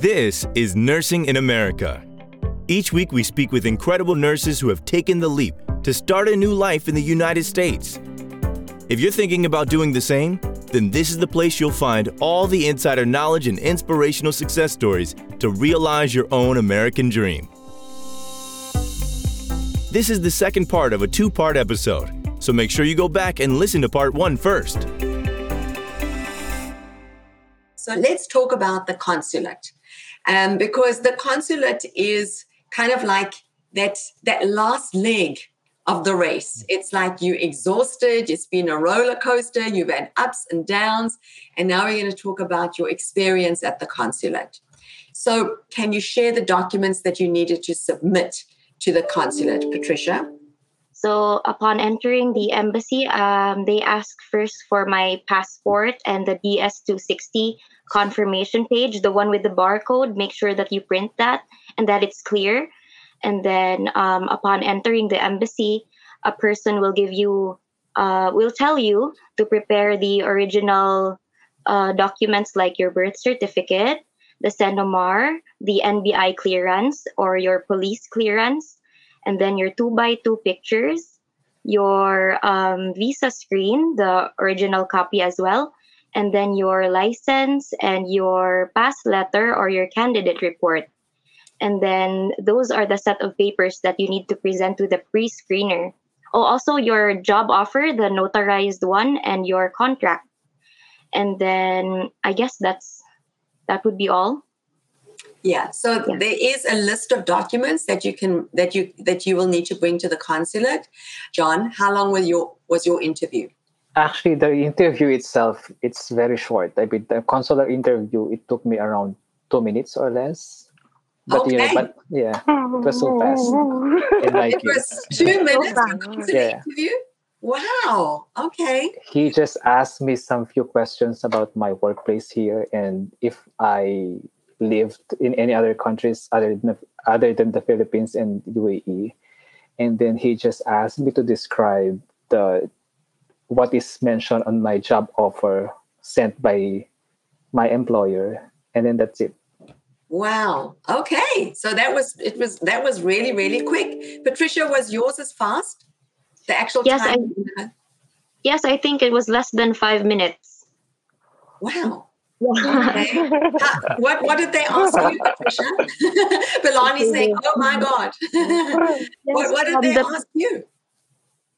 This is Nursing in America. Each week, we speak with incredible nurses who have taken the leap to start a new life in the United States. If you're thinking about doing the same, then this is the place you'll find all the insider knowledge and inspirational success stories to realize your own American dream. This is the second part of a two part episode, so make sure you go back and listen to part one first. So let's talk about the consulate, um, because the consulate is kind of like that that last leg of the race. It's like you exhausted, it's been a roller coaster, you've had ups and downs, and now we're going to talk about your experience at the consulate. So, can you share the documents that you needed to submit to the consulate, Patricia? So upon entering the embassy, um, they ask first for my passport and the DS260 confirmation page, the one with the barcode. Make sure that you print that and that it's clear. And then um, upon entering the embassy, a person will give you, uh, will tell you to prepare the original uh, documents like your birth certificate, the CENOMAR, the NBI clearance, or your police clearance and then your two by two pictures, your um, visa screen, the original copy as well, and then your license and your pass letter or your candidate report. And then those are the set of papers that you need to present to the pre screener. Oh, also your job offer, the notarized one, and your contract. And then I guess that's that would be all. Yeah. So yeah. there is a list of documents that you can that you that you will need to bring to the consulate. John, how long was your was your interview? Actually, the interview itself it's very short. I mean, the consular interview it took me around two minutes or less. But okay. you know, but yeah, it was so fast. like it was two minutes yeah. interview. Wow. Okay. He just asked me some few questions about my workplace here and if I lived in any other countries other than other than the Philippines and UAE. And then he just asked me to describe the what is mentioned on my job offer sent by my employer, and then that's it. Wow. Okay. So that was it was that was really really quick. Patricia, was yours as fast? The actual yes, time. I, yes, I think it was less than five minutes. Wow. Okay. what what did they ask you, Patricia? Belani saying, "Oh my God!" what, what did um, they ask you?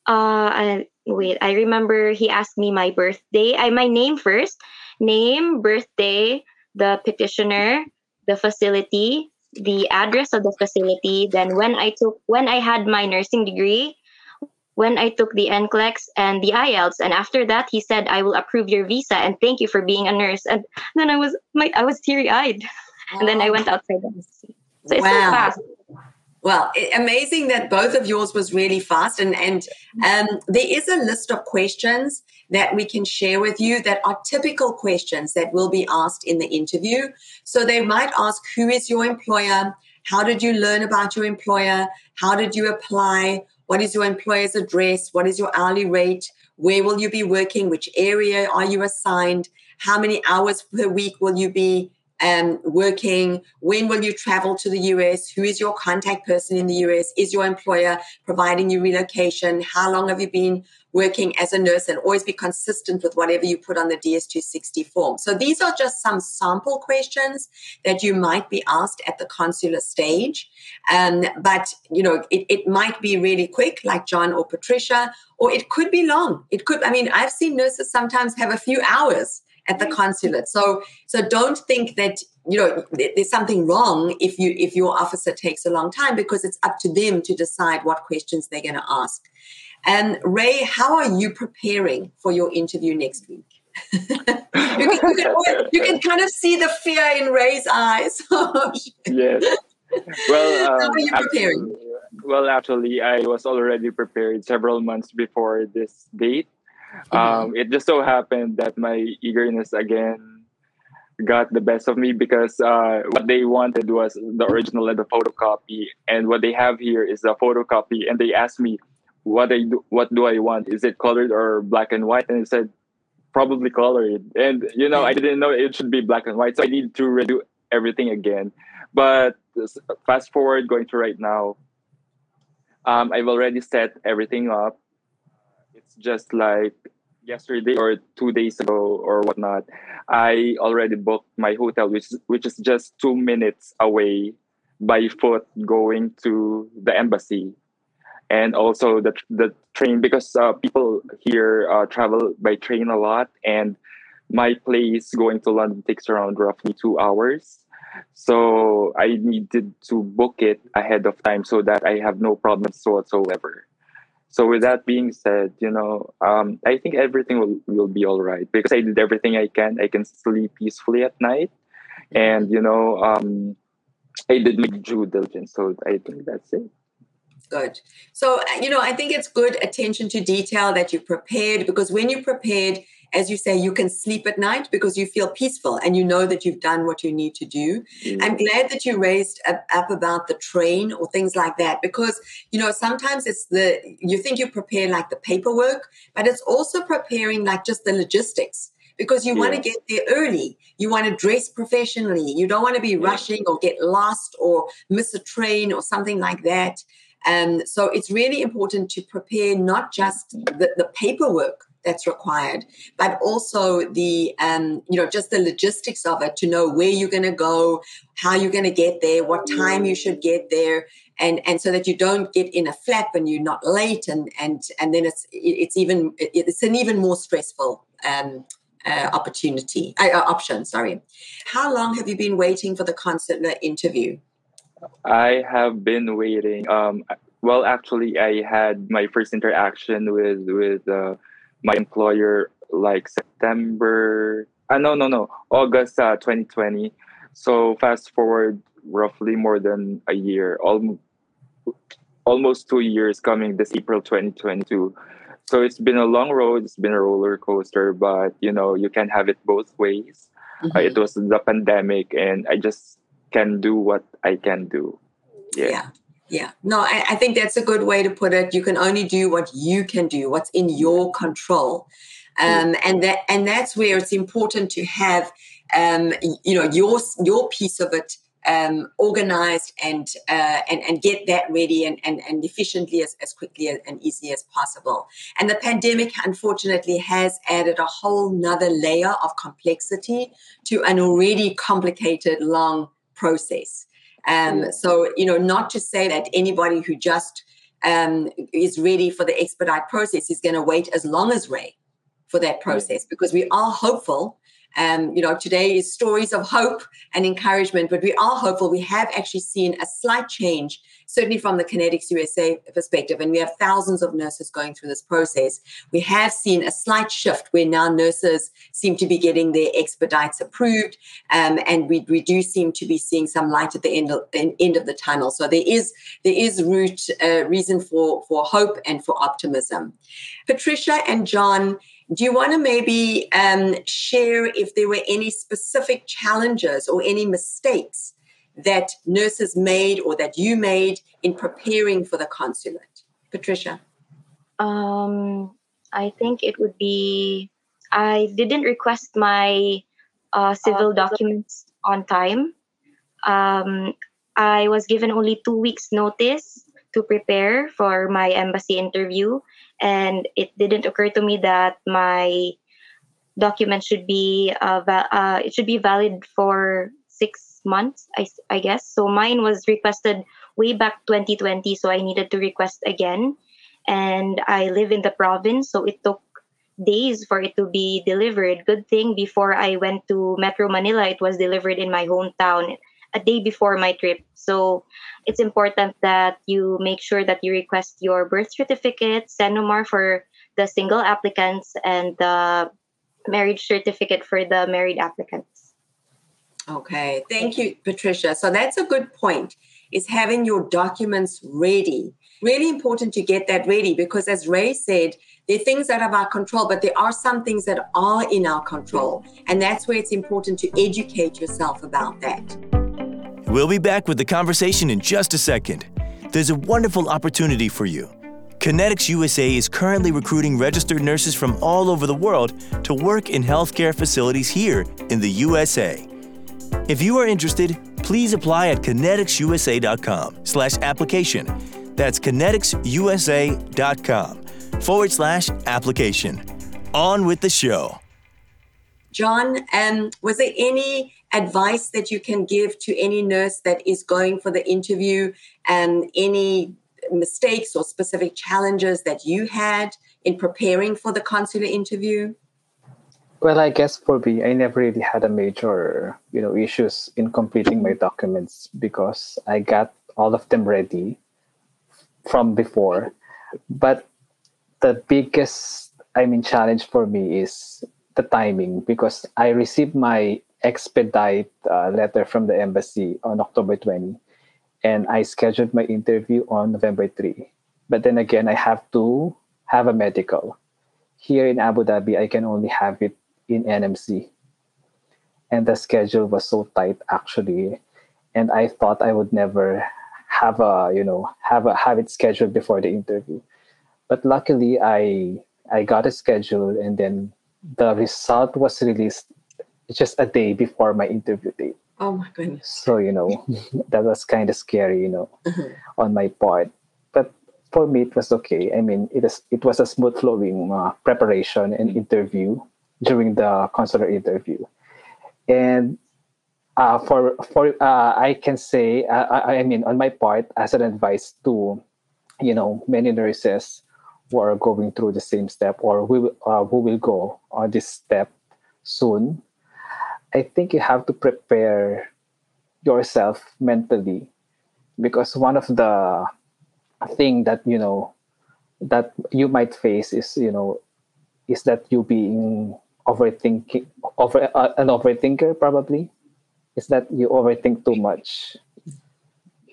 Uh, I, wait. I remember he asked me my birthday. I my name first, name, birthday, the petitioner, the facility, the address of the facility. Then when I took when I had my nursing degree, when I took the NCLEX and the IELTS. And after that, he said, I will approve your visa and thank you for being a nurse. And then I was my I was teary eyed. and then I went outside the embassy. So it's wow. so fast. Well, amazing that both of yours was really fast. And, and um, there is a list of questions that we can share with you that are typical questions that will be asked in the interview. So they might ask, who is your employer? How did you learn about your employer? How did you apply? What is your employer's address? What is your hourly rate? Where will you be working? Which area are you assigned? How many hours per week will you be um, working? When will you travel to the US? Who is your contact person in the US? Is your employer providing you relocation? How long have you been working as a nurse? And always be consistent with whatever you put on the DS260 form. So these are just some sample questions that you might be asked at the consular stage. Um, but, you know, it, it might be really quick, like John or Patricia, or it could be long. It could, I mean, I've seen nurses sometimes have a few hours at the consulate. So so don't think that you know there's something wrong if you if your officer takes a long time because it's up to them to decide what questions they're going to ask. And Rey, how are you preparing for your interview next week? you, can, you, can, you, can, kind of see the fear in Rey's eyes. yes. Well, um, how are you preparing? Actually, well, actually, I was already prepared several months before this date Mm-hmm. Um, it just so happened that my eagerness again got the best of me because uh, what they wanted was the original and the photocopy, and what they have here is a photocopy. And they asked me, "What I do, what do I want? Is it colored or black and white?" And I said, "Probably colored." And you know, I didn't know it should be black and white, so I need to redo everything again. But fast forward, going to right now, um, I've already set everything up. It's just like yesterday or two days ago or whatnot. I already booked my hotel, which which is just two minutes away by foot going to the embassy and also the the train because uh, people here uh, travel by train a lot and my place going to london takes around roughly two hours. So i needed to book it ahead of time so that i have no problems whatsoever. So with that being said you know um, i think everything will, will be all right because i did everything i can. I can sleep peacefully at night. And you know um, i did my due diligence so i think that's it good. So, uh, you know, I think it's good attention to detail that you prepared because when you're prepared, as you say, you can sleep at night because you feel peaceful and you know that you've done what you need to do. Mm-hmm. I'm glad that you raised up about the train or things like that because, you know, sometimes it's the, you think you prepare like the paperwork, but it's also preparing like just the logistics because you yeah. want to get there early. You want to dress professionally. You don't want to be rushing or get lost or miss a train or something like that. Um, so it's really important to prepare not just the, the paperwork that's required, but also the um, you know just the logistics of it to know where you're going to go, how you're going to get there, what time you should get there, and and so that you don't get in a flap and you're not late, and and and then it's it's even it's an even more stressful. Um, uh, opportunity uh, option sorry how long have you been waiting for the consular interview I have been waiting. Um, well, actually, I had my first interaction with with uh, my employer like September. Uh, no, no, no, August uh, 2020. So fast forward roughly more than a year, almost almost two years coming this April 2022. So it's been a long road. It's been a roller coaster, but you know you can have it both ways. Mm-hmm. Uh, it was the pandemic, and I just can do what I can do. Yeah. yeah. Yeah, no, I, I, think that's a good way to put it. You can only do what you can do, what's in your control, um, and that and that's where it's important to have, um, you know, your your piece of it um, organized and, uh, and and get that ready and, and, and efficiently as, as quickly and easy as possible. And the pandemic, unfortunately, has added a whole nother layer of complexity to an already complicated, long process. Um, so, you know, not to say that anybody who just um, is ready for the expedite process is going to wait as long as Rey for that process because we are hopeful um, you know, today is stories of hope and encouragement, but we are hopeful. We have actually seen a slight change, certainly from the Connetics USA perspective, and we have thousands of nurses going through this process. We have seen a slight shift where now nurses seem to be getting their expedites approved, um, and we, we do seem to be seeing some light at the end of, the end of the tunnel. So there is there is root uh, reason for for hope and for optimism. Patricia and John do you want to maybe um, share if there were any specific challenges or any mistakes that nurses made or that you made in preparing for the consulate? Patricia? Um, I think it would be I didn't request my uh, civil uh, documents on time. Um, I was given only two weeks' notice to prepare for my embassy interview. And it didn't occur to me that my document should be uh, va- uh, it should be valid for six months I, I guess. So mine was requested way back 2020 so i needed to request again. And i live in the province so it took days for it to be delivered. Good thing before i went to metro manila it was delivered in my hometown a day before my trip. So it's important that you make sure that you request your birth certificate, CENOMAR for the single applicants, and the marriage certificate for the married applicants. Okay, thank you, Patricia. So that's a good point. Is having your documents ready. Really important to get that ready because, as Rey said, there are things that are our control, but there are some things that are in our control. And that's where it's important to educate yourself about that. We'll be back with the conversation in just a second. There's a wonderful opportunity for you. Connetics USA is currently recruiting registered nurses from all over the world to work in healthcare facilities here in the USA. If you are interested, please apply at conneticsusa.com slash application. That's conneticsusa.com forward slash application. On with the show. John, um, was there any advice that you can give to any nurse that is going for the interview and any mistakes or specific challenges that you had in preparing for the consular interview? Well, I guess for me, I never really had a major, you know, issues in completing my documents because I got all of them ready from before. But the biggest, I mean, challenge for me is the timing because I received my expedite uh, letter from the embassy on October 20 and I scheduled my interview on November 3. But then again, I have to have a medical. Here in Abu Dhabi, I can only have it in NMC. And the schedule was so tight actually. And I thought I would never have a, you know, have a have it scheduled before the interview. But luckily I I got a schedule and then the result was released just a day before my interview date. Oh my goodness. So, you know, that was kind of scary, you know, Mhm. on my part. But for me, it was okay. I mean, it, is, it was a smooth flowing uh, preparation and interview during the consular interview. And uh, for for uh, I can say, uh, I, I mean, on my part, as an advice to, you know, many nurses who are going through the same step or who, will- uh, who will go on this step soon, I think you have to prepare yourself mentally because one of the thing that you know that you might face is you know is that you being overthinking over uh, an overthinker probably is that you overthink too much.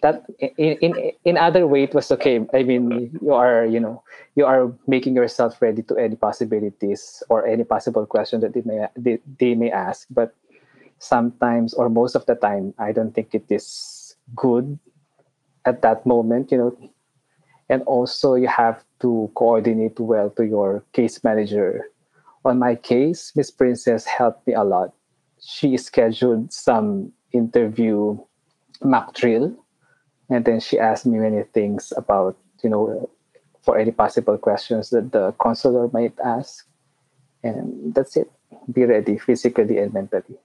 That in, in in other way it was okay. I mean you are you know you are making yourself ready to any possibilities or any possible question that they may they, they may ask but sometimes or most of the time i don't think it is good at that moment you know. And also you have to coordinate well to your case manager. On my case miss princess helped me a lot. She scheduled some interview mock drill and then she asked me many things about you know for any possible questions that the consular might ask. And that's it. Be ready physically and mentally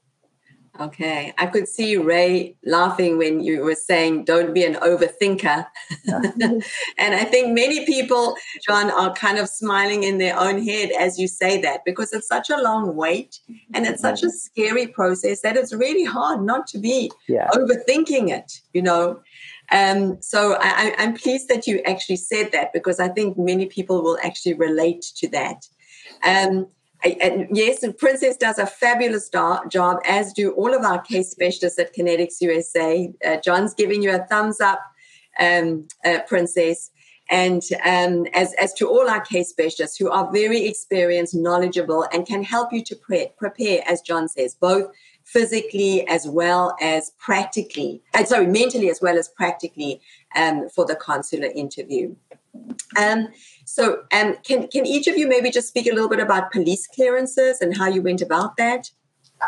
Okay. I could see Rey laughing when you were saying, don't be an overthinker. and I think many people, John, are kind of smiling in their own head as you say that because it's such a long wait and it's such a scary process that it's really hard not to be yeah overthinking it, you know. Um, so I, I'm pleased that you actually said that because I think many people will actually relate to that. Um, and yes, and Princess does a fabulous job, as do all of our case specialists at Connetics USA. Uh, John's giving you a thumbs up, um, uh, Princess. And um, as, as to all our case specialists who are very experienced, knowledgeable, and can help you to pre- prepare, as John says, both physically as well as practically, uh, sorry, mentally as well as practically um, for the consular interview. Um, so, um, can can each of you maybe just speak a little bit about police clearances and how you went about that?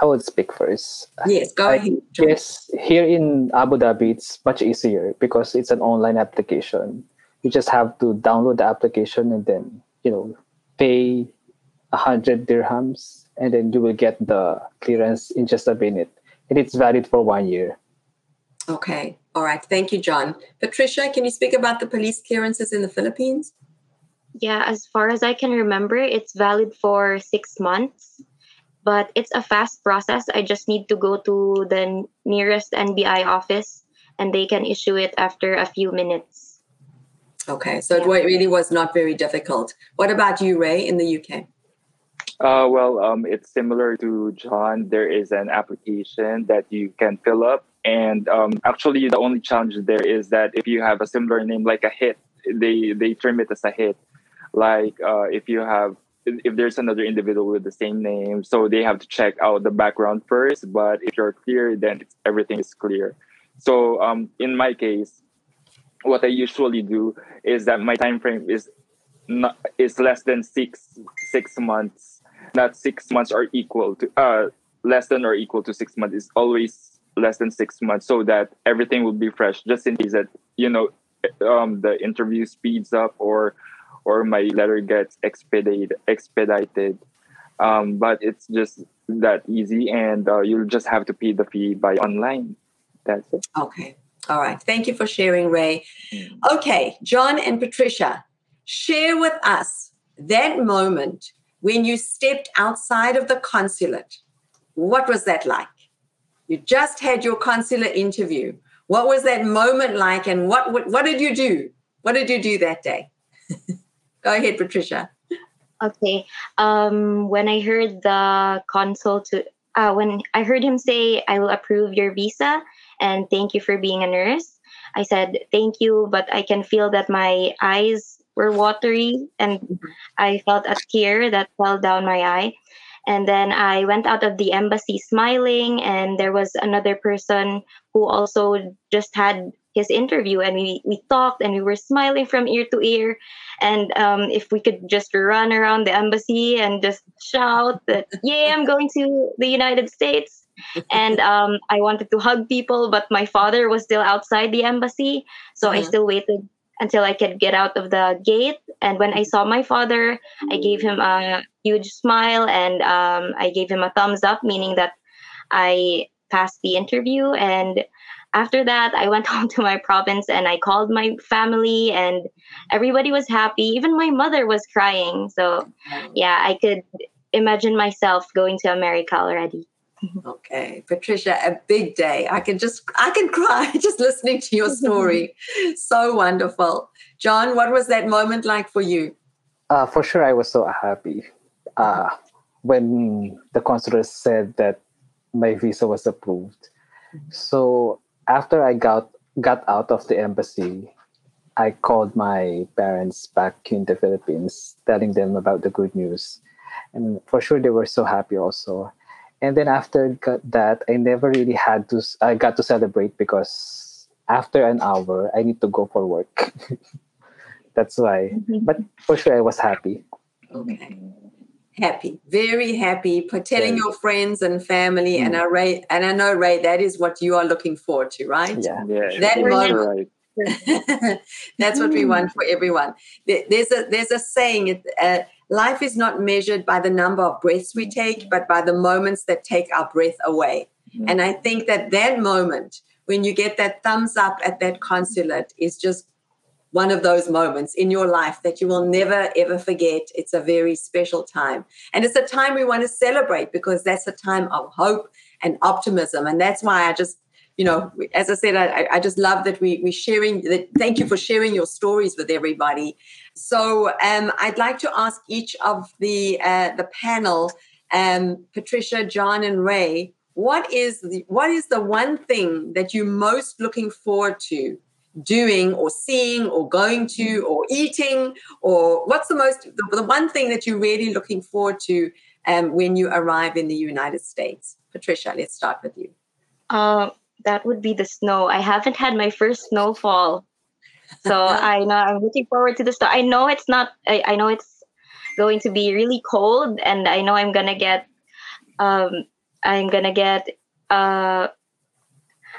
i would speak first Yes, go I ahead. John. Yes, here in Abu Dhabi, it's much easier because it's an online application. You just have to download the application and then, you know, pay a hundred dirhams, and then you will get the clearance in just a minute. And it's valid for one year. Okay, all right. Thank you, John. Patricia, can you speak about the police clearances in the Philippines? Yeah, as far as I can remember, it's valid for six months, but it's a fast process. I just need to go to the nearest NBI office and they can issue it after a few minutes. Okay, so it really was not very difficult. What about you, Rey, in the UK? Uh, well, um, it's similar to John. There is an application that you can fill up, and um, actually, the only challenge there is that if you have a similar name, like a hit, they they term it as a hit. Like uh, if you have, if there's another individual with the same name, so they have to check out the background first. But if you're clear, then everything is clear. So um, in my case, what I usually do is that my time frame is not is less than six six months not six months are equal to uh less than or equal to six months is always less than six months so that everything will be fresh just in case that you know um, the interview speeds up or or my letter gets expedited expedited. Um, but it's just that easy and uh, you'll just have to pay the fee by online. That's it. Okay. All right. Thank you for sharing ray. Okay. John and patricia share with us that moment when you stepped outside of the consulate. What was that like you just had your consular interview what was that moment like and what what, what did you do what did you do that day go ahead patricia Okay. Um, when I heard the consul to, uh, when I heard him say, "I will approve your visa and thank you for being a nurse," I said, "Thank you," but I can feel that my eyes were watery, and I felt a tear that fell down my eye. And then I went out of the embassy smiling, and there was another person who also just had his interview and we, we talked and we were smiling from ear to ear. And um, if we could just run around the embassy and just shout that yeah i'm going to the united states. And um, i wanted to hug people but my father was still outside the embassy. So i still waited until i could get out of the gate. And when i saw my father i gave him a huge smile and um, i gave him a thumbs up meaning that i passed the interview and after that, I went home to my province and I called my family, and everybody was happy. Even my mother was crying. So, yeah, I could imagine myself going to America already. Okay, Patricia, a big day. I can just, I can cry just listening to your story. so wonderful. John, what was that moment like for you? Uh, for sure, I was so happy uh, when the consular said that my visa was approved. So after I got got out of the embassy, I called my parents back in the Philippines, telling them about the good news, and for sure they were so happy also. And then after that, I never really had to. I got to celebrate because after an hour, I need to go for work. That's why. Mm-hmm. But for sure, I was happy. Okay happy, very happy for telling your friends and family. Mm. And I Rey, and I know Rey, that is what you are looking forward to, right? Yeah, yeah. That moment, right. That's what we mm. want for everyone. There's a there's a saying: uh, life is not measured by the number of breaths we take, but by the moments that take our breath away. Mm. And I think that that moment when you get that thumbs up at that consulate is just one of those moments in your life that you will never ever forget. It's a very special time. And it's a time we want to celebrate because that's a time of hope and optimism. And that's why I just, you know, as I said, I, I just love that we, we're sharing that. Thank you for sharing your stories with everybody. So um, I'd like to ask each of the, uh, the panel, um, Patricia, John, and Rey, what is the what is the one thing that you're most looking forward to doing or seeing or going to or eating or what's the most the, the one thing that you're really looking forward to um, when you arrive in the united states? Patricia let's start with you. Uh, that would be the snow. I haven't had my first snowfall. So i know i'm looking forward to the snow i know it's not I, I know it's going to be really cold and i know i'm gonna get um i'm gonna get uh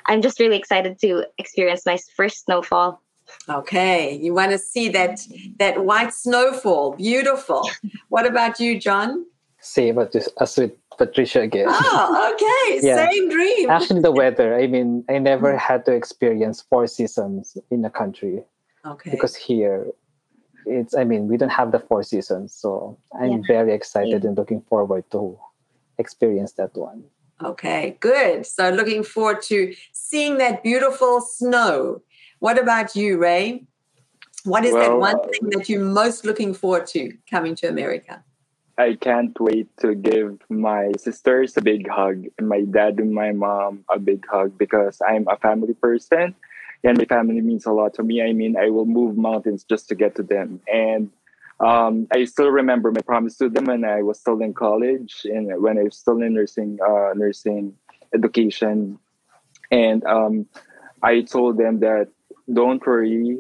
I'm just really excited to experience my first snowfall. Okay, you want to see that that white snowfall, beautiful. what about you, John? Same as with Patricia again. Oh, okay, yeah. same dream. Actually, the weather. I mean, I never had to experience four seasons in a country. Okay. Because here, it's. I mean, we don't have the four seasons, so I'm yeah. very excited yeah. and looking forward to experience that one. Okay, good. So looking forward to seeing that beautiful snow. What about you, Rey? What is well, that one thing that you're most looking forward to coming to America? I can't wait to give my sisters a big hug and my dad and my mom a big hug because I'm a family person and my family means a lot to me. I mean, I will move mountains just to get to them. And um, I still remember my promise to them when I was still in college and when I was still in nursing uh, nursing education, and um, I told them that don't worry.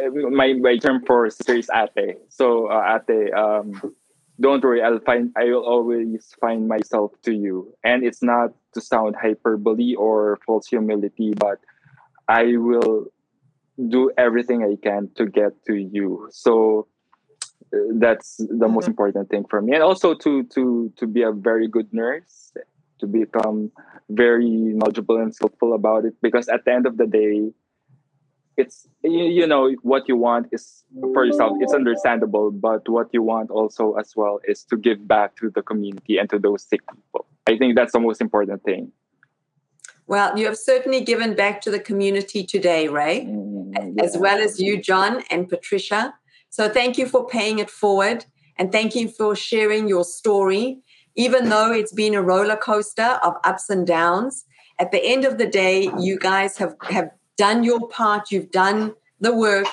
My my term for sister is ate. So uh, ate, um, don't worry, I'll find I will always find myself to you. And it's not to sound hyperbole or false humility, but I will do everything I can to get to you. So that's the most Mhm. important thing for me. And also to to to be a very good nurse, to become very knowledgeable and skillful about it because at the end of the day it's you, you know what you want is for yourself it's understandable but what you want also as well is to give back to the community and to those sick people i think that's the most important thing Well, you have certainly given back to the community today, Rey, Mm, as well as you, John and Patricia. So thank you for paying it forward and thank you for sharing your story. Even though it's been a roller coaster of ups and downs, at the end of the day, you guys have, have done your part, you've done the work,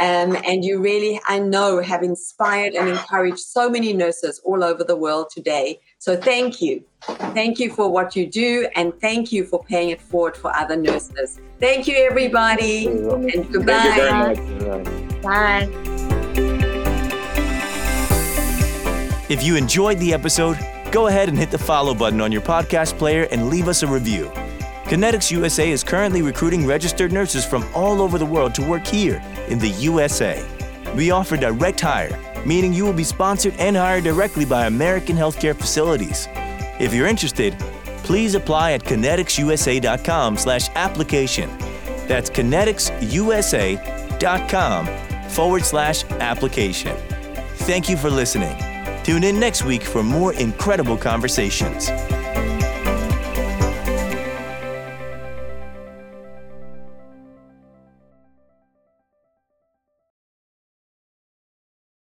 um, and you really, I know, have inspired and encouraged so many nurses all over the world today. So thank you. Thank you for what you do, and thank you for paying it forward for other nurses. Thank you, everybody, and thank goodbye. you very much Bye. If you enjoyed the episode, go ahead and hit the follow button on your podcast player and leave us a review. Connetics USA is currently recruiting registered nurses from all over the world to work here in the USA. We offer direct hire, meaning you will be sponsored and hired directly by American healthcare facilities. If you're interested, please apply at conneticsusa.com slash application. That's conneticsusa.com forward slash application. Thank you for listening. Tune in next week for more incredible conversations.